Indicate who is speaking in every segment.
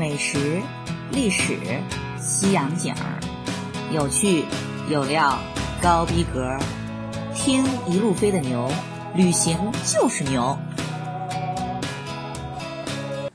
Speaker 1: 美食、历史、西洋景儿，有趣有料，高逼格。听一路飞的牛，旅行就是牛。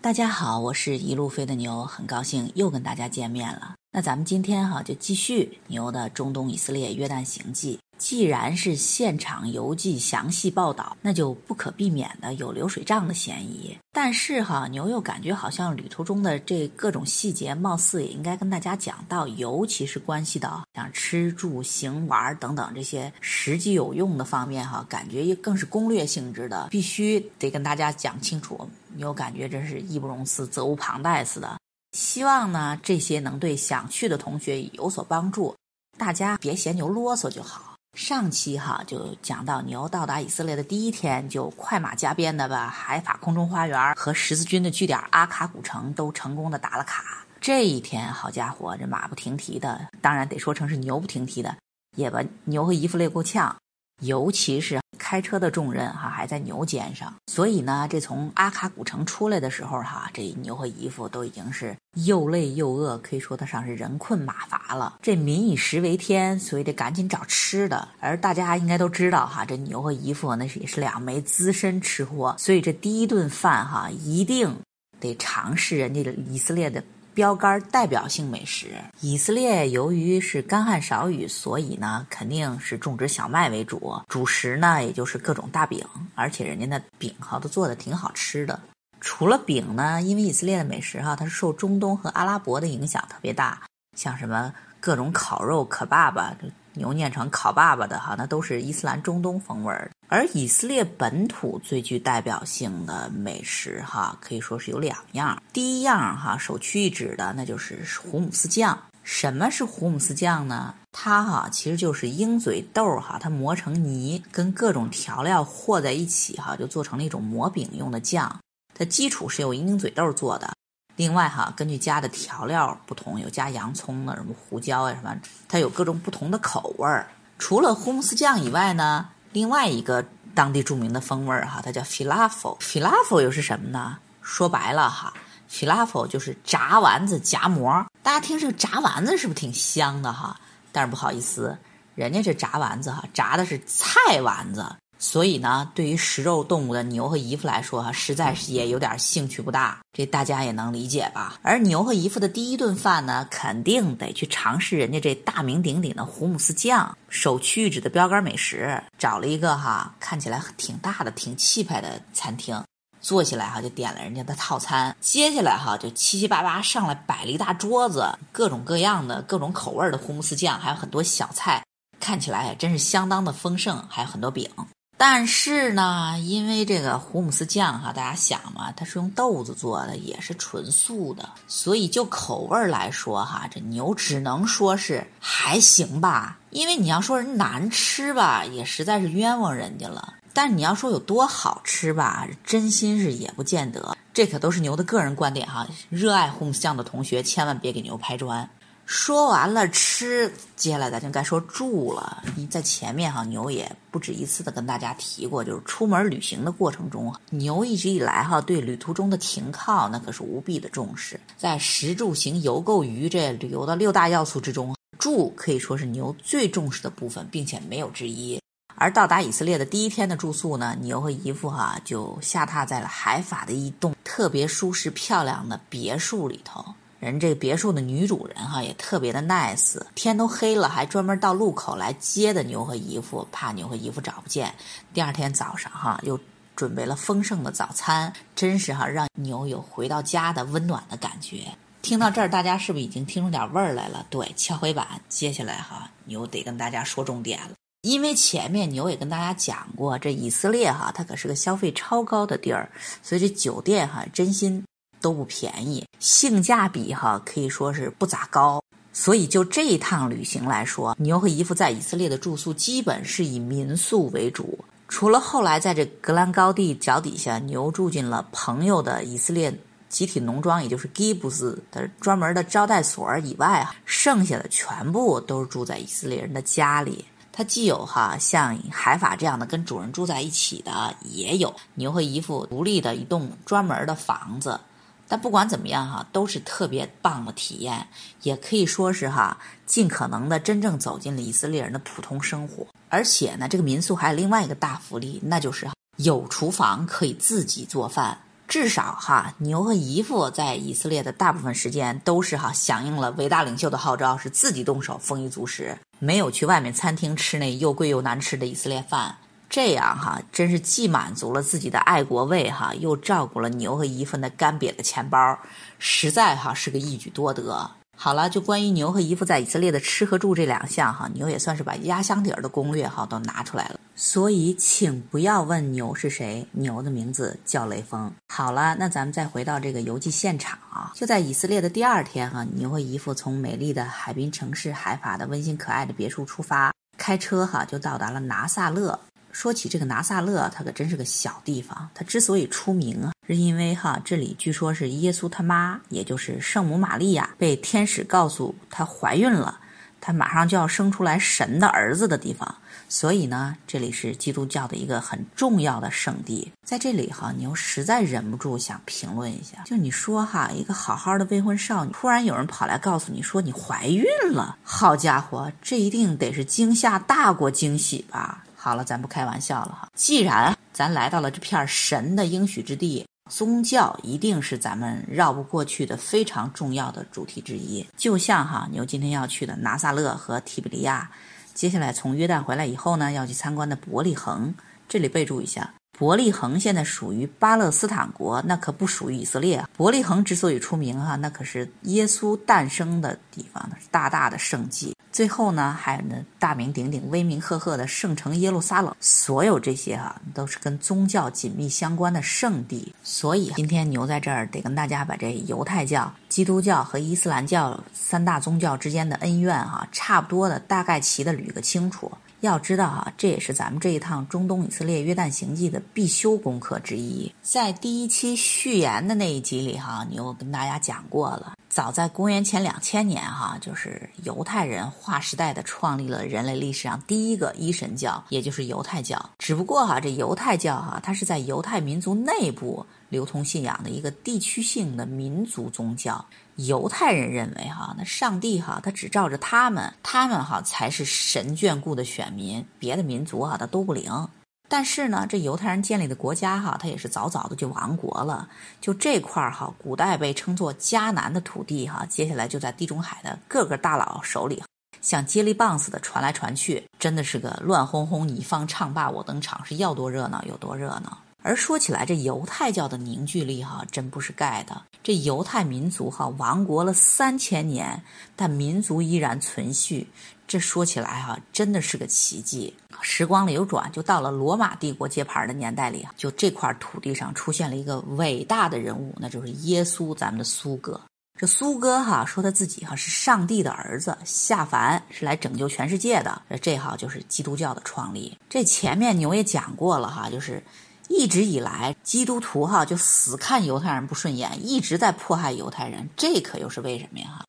Speaker 1: 大家好，我是一路飞的牛，很高兴又跟大家见面了。那咱们今天哈就继续牛的中东以色列约旦行记。既然是现场游记详细报道，那就不可避免的有流水账的嫌疑。但是哈，牛又感觉好像旅途中的这各种细节，貌似也应该跟大家讲到，尤其是关系到像吃住行玩等等这些实际有用的方面哈，感觉更是攻略性质的，必须得跟大家讲清楚。牛感觉真是义不容辞，责无旁贷似的。希望呢，这些能对想去的同学有所帮助，大家别嫌牛啰嗦就好。上期哈就讲到牛到达以色列的第一天，就快马加鞭的把海法空中花园和十字军的据点阿卡古城都成功的打了卡。这一天，好家伙，这马不停蹄的，当然得说成是牛不停蹄的，也把牛和姨夫累够呛。尤其是开车的重任哈还在牛肩上，所以呢，这从阿卡古城出来的时候哈，这牛和姨夫都已经是又累又饿，可以说得上是人困马乏了。这民以食为天，所以得赶紧找吃的。而大家应该都知道哈，这牛和姨夫那是也是两枚资深吃货，所以这第一顿饭哈一定得尝试人家的以色列的。标杆代表性美食，以色列由于是干旱少雨，所以呢肯定是种植小麦为主，主食呢也就是各种大饼，而且人家那饼哈都做的挺好吃的。除了饼呢，因为以色列的美食哈，它是受中东和阿拉伯的影响特别大，像什么各种烤肉、可爸爸。牛念成烤爸爸的哈，那都是伊斯兰中东风味儿。而以色列本土最具代表性的美食哈，可以说是有两样。第一样哈，首屈一指的那就是胡姆斯酱。什么是胡姆斯酱呢？它哈其实就是鹰嘴豆哈，它磨成泥，跟各种调料和在一起哈，就做成了一种磨饼用的酱。它基础是由鹰嘴豆做的。另外哈，根据加的调料不同，有加洋葱的，什么胡椒呀什么，它有各种不同的口味儿。除了胡姆斯酱以外呢，另外一个当地著名的风味儿哈，它叫 filafel。filafel 又是什么呢？说白了哈，filafel 就是炸丸子夹馍。大家听这个炸丸子是不是挺香的哈？但是不好意思，人家这炸丸子哈，炸的是菜丸子。所以呢，对于食肉动物的牛和姨夫来说，哈，实在是也有点兴趣不大。这大家也能理解吧？而牛和姨夫的第一顿饭呢，肯定得去尝试人家这大名鼎鼎的胡姆斯酱，首屈一指的标杆美食。找了一个哈看起来挺大的、挺气派的餐厅，坐下来哈就点了人家的套餐。接下来哈就七七八八上来摆了一大桌子，各种各样的、各种口味的胡姆斯酱，还有很多小菜，看起来真是相当的丰盛，还有很多饼。但是呢，因为这个胡姆斯酱哈，大家想嘛，它是用豆子做的，也是纯素的，所以就口味来说哈，这牛只能说是还行吧。因为你要说人难吃吧，也实在是冤枉人家了。但是你要说有多好吃吧，真心是也不见得。这可都是牛的个人观点哈，热爱胡姆斯酱的同学千万别给牛拍砖。说完了吃，接下来咱就该说住了。你在前面哈，牛也不止一次的跟大家提过，就是出门旅行的过程中，牛一直以来哈对旅途中的停靠那可是无比的重视。在食住行游购娱这旅游的六大要素之中，住可以说是牛最重视的部分，并且没有之一。而到达以色列的第一天的住宿呢，牛和姨父哈就下榻在了海法的一栋特别舒适漂亮的别墅里头。人这个别墅的女主人哈也特别的 nice，天都黑了还专门到路口来接的牛和姨夫，怕牛和姨夫找不见。第二天早上哈又准备了丰盛的早餐，真是哈让牛有回到家的温暖的感觉。听到这儿，大家是不是已经听出点味儿来了？对，敲黑板。接下来哈牛得跟大家说重点了，因为前面牛也跟大家讲过，这以色列哈它可是个消费超高的地儿，所以这酒店哈真心。都不便宜，性价比哈可以说是不咋高。所以就这一趟旅行来说，牛和姨夫在以色列的住宿基本是以民宿为主。除了后来在这格兰高地脚底下，牛住进了朋友的以色列集体农庄，也就是吉布斯的专门的招待所以外，剩下的全部都是住在以色列人的家里。他既有哈像海法这样的跟主人住在一起的，也有牛和姨夫独立的一栋专门的房子。但不管怎么样哈，都是特别棒的体验，也可以说是哈，尽可能的真正走进了以色列人的普通生活。而且呢，这个民宿还有另外一个大福利，那就是有厨房可以自己做饭。至少哈，牛和姨父在以色列的大部分时间都是哈响应了伟大领袖的号召，是自己动手丰衣足食，没有去外面餐厅吃那又贵又难吃的以色列饭。这样哈，真是既满足了自己的爱国胃哈，又照顾了牛和姨父那干瘪的钱包，实在哈是个一举多得。好了，就关于牛和姨父在以色列的吃和住这两项哈，牛也算是把压箱底儿的攻略哈都拿出来了。所以，请不要问牛是谁，牛的名字叫雷锋。好了，那咱们再回到这个游记现场啊，就在以色列的第二天哈，牛和姨父从美丽的海滨城市海法的温馨可爱的别墅出发，开车哈就到达了拿撒勒。说起这个拿撒勒，它可真是个小地方。它之所以出名啊，是因为哈这里据说是耶稣他妈，也就是圣母玛利亚，被天使告诉她怀孕了，她马上就要生出来神的儿子的地方。所以呢，这里是基督教的一个很重要的圣地。在这里哈，你又实在忍不住想评论一下，就你说哈，一个好好的未婚少女，突然有人跑来告诉你说你怀孕了，好家伙，这一定得是惊吓大过惊喜吧？好了，咱不开玩笑了哈。既然咱来到了这片神的应许之地，宗教一定是咱们绕不过去的非常重要的主题之一。就像哈牛今天要去的拿撒勒和提比利亚，接下来从约旦回来以后呢，要去参观的伯利恒。这里备注一下，伯利恒现在属于巴勒斯坦国，那可不属于以色列啊。伯利恒之所以出名哈，那可是耶稣诞生的地方，那是大大的圣迹。最后呢，还有呢，大名鼎鼎、威名赫赫的圣城耶路撒冷，所有这些哈都是跟宗教紧密相关的圣地。所以今天牛在这儿得跟大家把这犹太教、基督教和伊斯兰教三大宗教之间的恩怨哈，差不多的大概齐的捋个清楚。要知道哈，这也是咱们这一趟中东以色列约旦行记的必修功课之一。在第一期序言的那一集里哈，你又跟大家讲过了。早在公元前两千年，哈，就是犹太人划时代的创立了人类历史上第一个一神教，也就是犹太教。只不过哈，这犹太教哈，它是在犹太民族内部流通信仰的一个地区性的民族宗教。犹太人认为哈，那上帝哈，他只照着他们，他们哈才是神眷顾的选民，别的民族哈，他都不灵。但是呢，这犹太人建立的国家哈，他也是早早的就亡国了。就这块儿哈，古代被称作迦南的土地哈，接下来就在地中海的各个大佬手里，像接力棒似的传来传去，真的是个乱哄哄，你方唱罢我登场，是要多热闹有多热闹。而说起来，这犹太教的凝聚力哈，真不是盖的。这犹太民族哈，亡国了三千年，但民族依然存续。这说起来哈，真的是个奇迹。时光流转，就到了罗马帝国接盘的年代里，就这块土地上出现了一个伟大的人物，那就是耶稣，咱们的苏哥。这苏哥哈说他自己哈是上帝的儿子，下凡是来拯救全世界的。这哈就是基督教的创立。这前面牛也讲过了哈，就是。一直以来，基督徒哈就死看犹太人不顺眼，一直在迫害犹太人，这可又是为什么呀？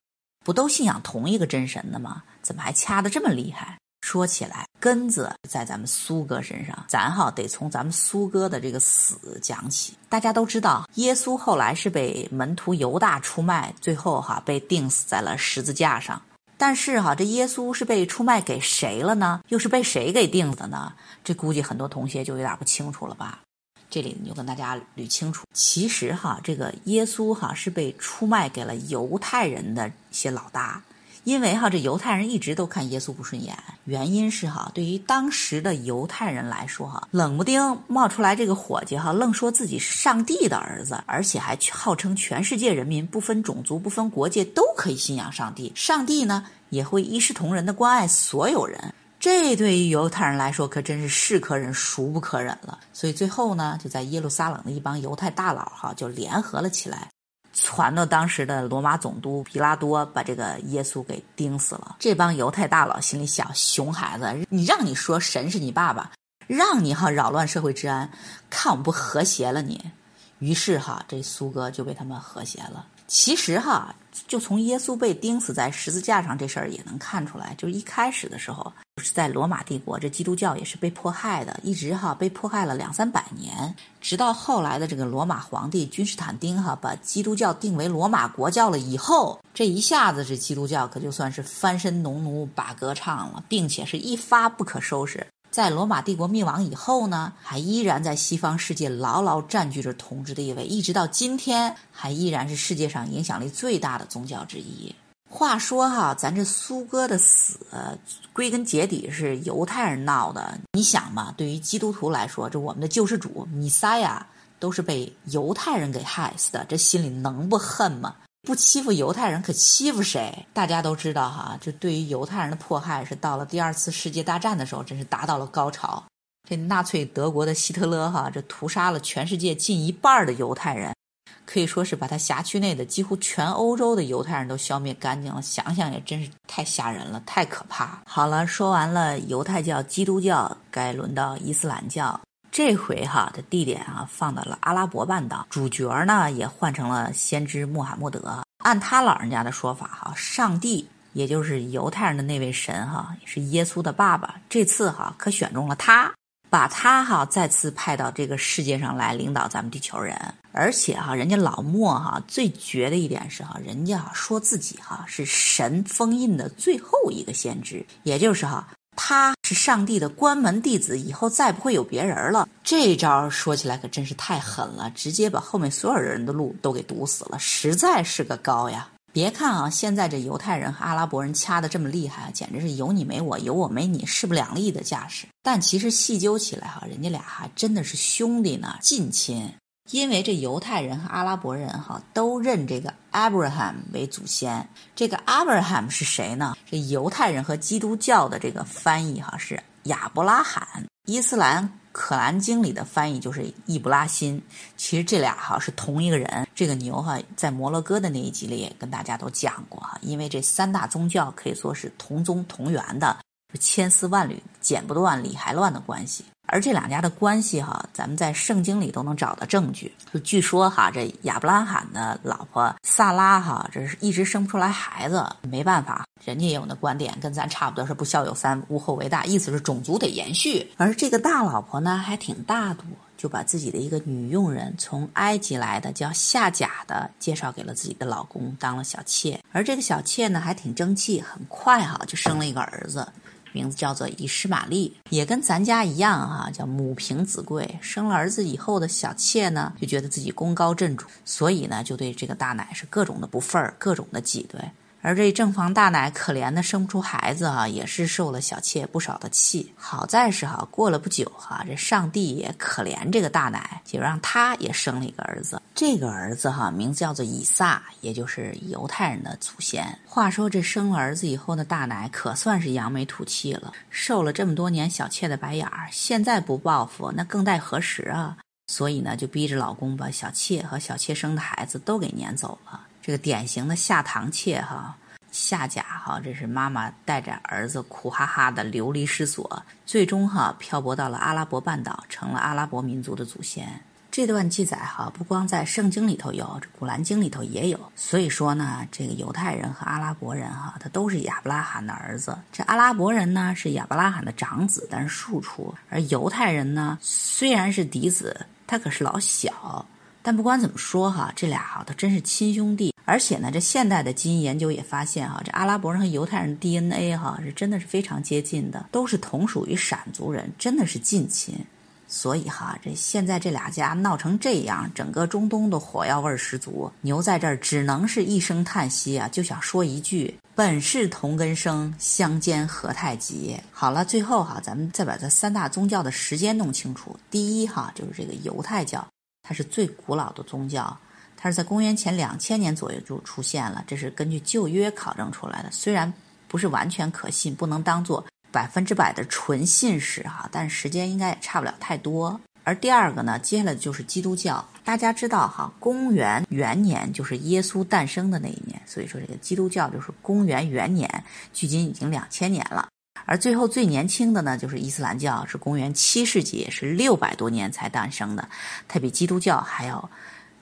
Speaker 1: 不都信仰同一个真神的吗？怎么还掐得这么厉害？说起来，根子在咱们苏哥身上，咱哈得从咱们苏哥的这个死讲起。大家都知道，耶稣后来是被门徒犹大出卖，最后哈被钉死在了十字架上。但是哈，这耶稣是被出卖给谁了呢？又是被谁给钉的呢？这估计很多同学就有点不清楚了吧？这里你就跟大家捋清楚，其实哈，这个耶稣哈是被出卖给了犹太人的一些老大，因为哈这犹太人一直都看耶稣不顺眼，原因是哈对于当时的犹太人来说哈，冷不丁冒出来这个伙计哈，愣说自己是上帝的儿子，而且还号称全世界人民不分种族不分国界都可以信仰上帝，上帝呢也会一视同仁的关爱所有人。这对于犹太人来说可真是是可忍孰不可忍了，所以最后呢，就在耶路撒冷的一帮犹太大佬哈就联合了起来，传到当时的罗马总督皮拉多，把这个耶稣给钉死了。这帮犹太大佬心里想：熊孩子，你让你说神是你爸爸，让你哈扰乱社会治安，看我们不和谐了你。于是哈，这苏哥就被他们和谐了。其实哈，就从耶稣被钉死在十字架上这事儿也能看出来，就是一开始的时候，是在罗马帝国，这基督教也是被迫害的，一直哈被迫害了两三百年，直到后来的这个罗马皇帝君士坦丁哈把基督教定为罗马国教了以后，这一下子这基督教可就算是翻身农奴把歌唱了，并且是一发不可收拾。在罗马帝国灭亡以后呢，还依然在西方世界牢牢占据着统治地位，一直到今天，还依然是世界上影响力最大的宗教之一。话说哈，咱这苏哥的死，归根结底是犹太人闹的。你想嘛，对于基督徒来说，这我们的救世主弥赛亚都是被犹太人给害死的，这心里能不恨吗？不欺负犹太人，可欺负谁？大家都知道哈，这对于犹太人的迫害是到了第二次世界大战的时候，真是达到了高潮。这纳粹德国的希特勒哈，这屠杀了全世界近一半的犹太人，可以说是把他辖区内的几乎全欧洲的犹太人都消灭干净了。想想也真是太吓人了，太可怕。好了，说完了犹太教、基督教，该轮到伊斯兰教。这回哈，的地点啊放到了阿拉伯半岛，主角呢也换成了先知穆罕默德。按他老人家的说法哈，上帝也就是犹太人的那位神哈，也是耶稣的爸爸。这次哈可选中了他，把他哈再次派到这个世界上来领导咱们地球人。而且哈，人家老莫哈最绝的一点是哈，人家说自己哈是神封印的最后一个先知，也就是哈。他是上帝的关门弟子，以后再不会有别人了。这招说起来可真是太狠了，直接把后面所有人的路都给堵死了，实在是个高呀！别看啊，现在这犹太人和阿拉伯人掐的这么厉害，简直是有你没我，有我没你，势不两立的架势。但其实细究起来哈，人家俩还真的是兄弟呢，近亲。因为这犹太人和阿拉伯人哈都认这个 Abraham 为祖先。这个 Abraham 是谁呢？这犹太人和基督教的这个翻译哈是亚伯拉罕，伊斯兰可兰经里的翻译就是易卜拉欣。其实这俩哈是同一个人。这个牛哈在摩洛哥的那一集里也跟大家都讲过哈，因为这三大宗教可以说是同宗同源的，千丝万缕剪不断理还乱的关系。而这两家的关系哈，咱们在圣经里都能找到证据。就据说哈，这亚伯拉罕的老婆萨拉哈，这是一直生不出来孩子，没办法，人家也有那观点，跟咱差不多，是不孝有三，无后为大，意思是种族得延续。而这个大老婆呢，还挺大度，就把自己的一个女佣人，从埃及来的叫夏甲的，介绍给了自己的老公当了小妾。而这个小妾呢，还挺争气，很快哈就生了一个儿子。名字叫做以实玛丽，也跟咱家一样哈，叫母凭子贵。生了儿子以后的小妾呢，就觉得自己功高震主，所以呢，就对这个大奶是各种的不忿儿，各种的挤兑。而这正房大奶可怜的生不出孩子哈，也是受了小妾不少的气。好在是哈，过了不久哈，这上帝也可怜这个大奶，就让他也生了一个儿子。这个儿子哈，名字叫做以撒，也就是犹太人的祖先。话说这生了儿子以后的大奶可算是扬眉吐气了，受了这么多年小妾的白眼儿，现在不报复那更待何时啊？所以呢，就逼着老公把小妾和小妾生的孩子都给撵走了。这个典型的下堂妾哈，下甲哈，这是妈妈带着儿子苦哈哈的流离失所，最终哈漂泊到了阿拉伯半岛，成了阿拉伯民族的祖先。这段记载哈，不光在圣经里头有，这古兰经里头也有。所以说呢，这个犹太人和阿拉伯人哈，他都是亚伯拉罕的儿子。这阿拉伯人呢是亚伯拉罕的长子，但是庶出；而犹太人呢，虽然是嫡子，他可是老小。但不管怎么说哈，这俩哈都真是亲兄弟。而且呢，这现代的基因研究也发现哈，这阿拉伯人和犹太人 DNA 哈是真的是非常接近的，都是同属于闪族人，真的是近亲。所以哈，这现在这俩家闹成这样，整个中东都火药味十足。牛在这儿只能是一声叹息啊，就想说一句：本是同根生，相煎何太急。好了，最后哈，咱们再把这三大宗教的时间弄清楚。第一哈，就是这个犹太教。它是最古老的宗教，它是在公元前两千年左右就出现了，这是根据旧约考证出来的。虽然不是完全可信，不能当做百分之百的纯信史哈，但时间应该也差不了太多。而第二个呢，接下来就是基督教。大家知道哈，公元元年就是耶稣诞生的那一年，所以说这个基督教就是公元元年，距今已经两千年了。而最后最年轻的呢，就是伊斯兰教，是公元七世纪，是六百多年才诞生的，它比基督教还要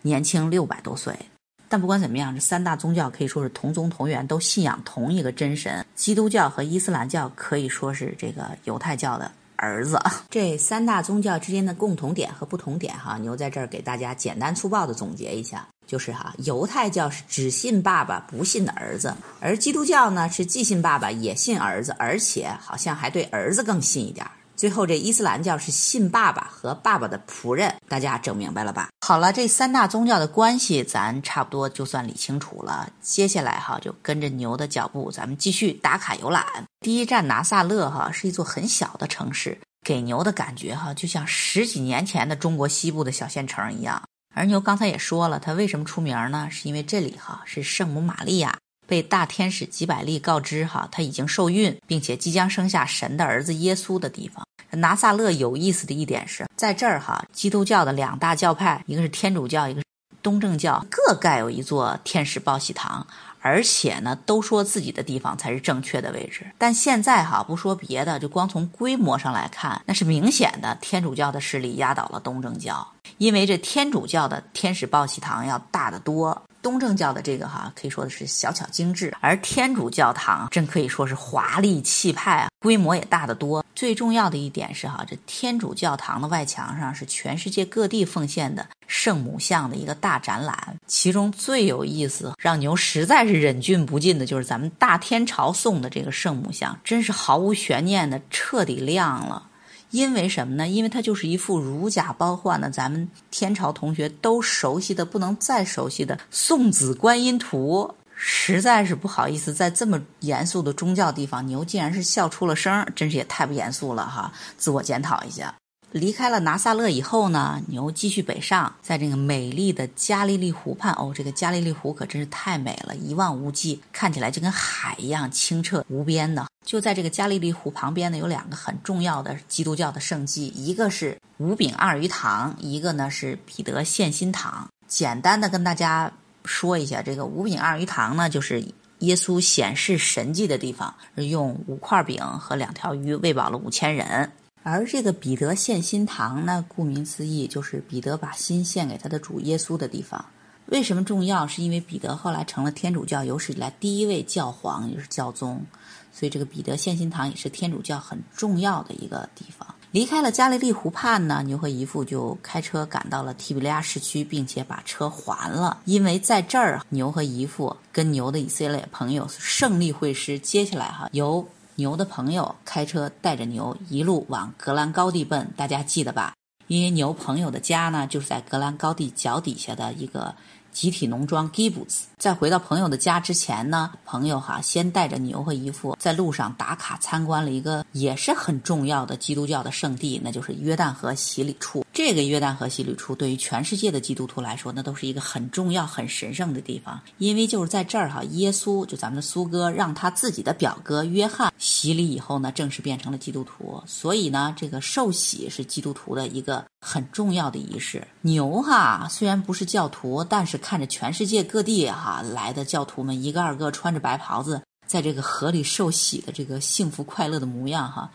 Speaker 1: 年轻六百多岁。但不管怎么样，这三大宗教可以说是同宗同源，都信仰同一个真神。基督教和伊斯兰教可以说是这个犹太教的儿子。这三大宗教之间的共同点和不同点，哈，牛在这儿给大家简单粗暴的总结一下，就是哈，犹太教是只信爸爸不信的儿子，而基督教呢是既信爸爸也信儿子，而且好像还对儿子更信一点儿。最后，这伊斯兰教是信爸爸和爸爸的仆人，大家整明白了吧？好了，这三大宗教的关系咱差不多就算理清楚了。接下来哈，就跟着牛的脚步，咱们继续打卡游览。第一站拿撒勒哈是一座很小的城市，给牛的感觉哈就像十几年前的中国西部的小县城一样。而牛刚才也说了，它为什么出名呢？是因为这里哈是圣母玛利亚被大天使吉百利告知哈，他已经受孕，并且即将生下神的儿子耶稣的地方。拿撒勒有意思的一点是在这儿哈，基督教的两大教派，一个是天主教，一个是东正教，各盖有一座天使报喜堂，而且呢，都说自己的地方才是正确的位置。但现在哈，不说别的，就光从规模上来看，那是明显的天主教的势力压倒了东正教，因为这天主教的天使报喜堂要大得多。东正教的这个哈，可以说的是小巧精致，而天主教堂真可以说是华丽气派啊，规模也大得多。最重要的一点是哈，这天主教堂的外墙上是全世界各地奉献的圣母像的一个大展览，其中最有意思，让牛实在是忍俊不禁的，就是咱们大天朝送的这个圣母像，真是毫无悬念的彻底亮了。因为什么呢？因为它就是一幅如假包换的，咱们天朝同学都熟悉的不能再熟悉的送子观音图，实在是不好意思，在这么严肃的宗教地方，牛竟然是笑出了声，真是也太不严肃了哈！自我检讨一下。离开了拿撒勒以后呢，牛继续北上，在这个美丽的加利利湖畔哦，这个加利利湖可真是太美了，一望无际，看起来就跟海一样清澈无边的。就在这个加利利湖旁边呢，有两个很重要的基督教的圣迹，一个是五饼二鱼堂，一个呢是彼得献心堂。简单的跟大家说一下，这个五饼二鱼堂呢，就是耶稣显示神迹的地方，用五块饼和两条鱼喂饱了五千人。而这个彼得献心堂呢，顾名思义，就是彼得把心献给他的主耶稣的地方。为什么重要？是因为彼得后来成了天主教有史以来第一位教皇，也就是教宗，所以这个彼得献心堂也是天主教很重要的一个地方。离开了加利利湖畔呢，牛和姨父就开车赶到了提比利亚市区，并且把车还了，因为在这儿，牛和姨父跟牛的以色列朋友胜利会师。接下来哈，由牛的朋友开车带着牛一路往格兰高地奔，大家记得吧？因为牛朋友的家呢，就是在格兰高地脚底下的一个。集体农庄 Gibbs，在回到朋友的家之前呢，朋友哈先带着牛和姨父在路上打卡参观了一个也是很重要的基督教的圣地，那就是约旦河洗礼处。这个约旦河洗礼处对于全世界的基督徒来说，那都是一个很重要、很神圣的地方，因为就是在这儿哈，耶稣就咱们的苏哥让他自己的表哥约翰洗礼以后呢，正式变成了基督徒，所以呢，这个受洗是基督徒的一个很重要的仪式。牛哈虽然不是教徒，但是。看着全世界各地哈来的教徒们一个二个穿着白袍子，在这个河里受洗的这个幸福快乐的模样哈，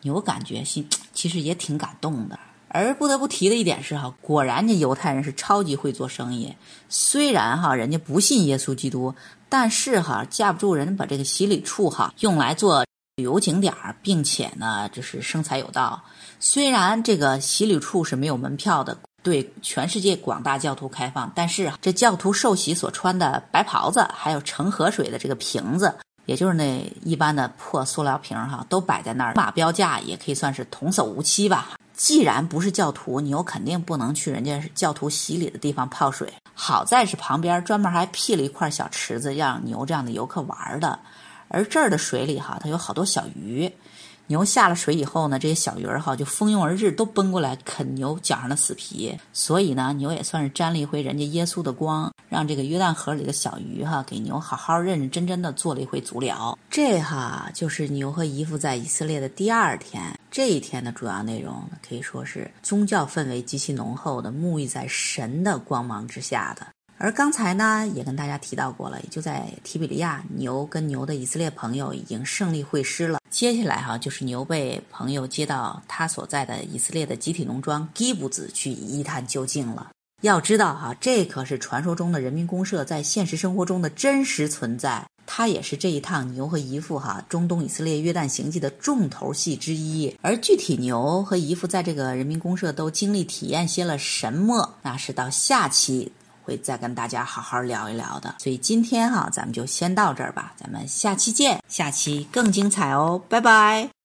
Speaker 1: 牛感觉心其实也挺感动的。而不得不提的一点是哈，果然这犹太人是超级会做生意。虽然哈人家不信耶稣基督，但是哈架不住人把这个洗礼处哈用来做旅游景点儿，并且呢就是生财有道。虽然这个洗礼处是没有门票的。对全世界广大教徒开放，但是这教徒受洗所穿的白袍子，还有盛河水的这个瓶子，也就是那一般的破塑料瓶哈，都摆在那儿，码标价也可以算是童叟无欺吧。既然不是教徒，牛肯定不能去人家教徒洗礼的地方泡水。好在是旁边专门还辟了一块小池子，让牛这样的游客玩的。而这儿的水里哈，它有好多小鱼。牛下了水以后呢，这些小鱼儿哈就蜂拥而至，都奔过来啃牛脚上的死皮。所以呢，牛也算是沾了一回人家耶稣的光，让这个约旦河里的小鱼哈给牛好好认认真真的做了一回足疗。这哈就是牛和姨父在以色列的第二天。这一天的主要内容可以说是宗教氛围极其浓厚的，沐浴在神的光芒之下的。而刚才呢，也跟大家提到过了，也就在提比利亚，牛跟牛的以色列朋友已经胜利会师了。接下来哈，就是牛被朋友接到他所在的以色列的集体农庄基布子去一探究竟了。要知道哈，这可是传说中的人民公社在现实生活中的真实存在，它也是这一趟牛和姨父哈中东以色列约旦行迹的重头戏之一。而具体牛和姨父在这个人民公社都经历体验些了什么，那是到下期会再跟大家好好聊一聊的。所以今天哈，咱们就先到这儿吧，咱们下期见，下期更精彩哦，拜拜。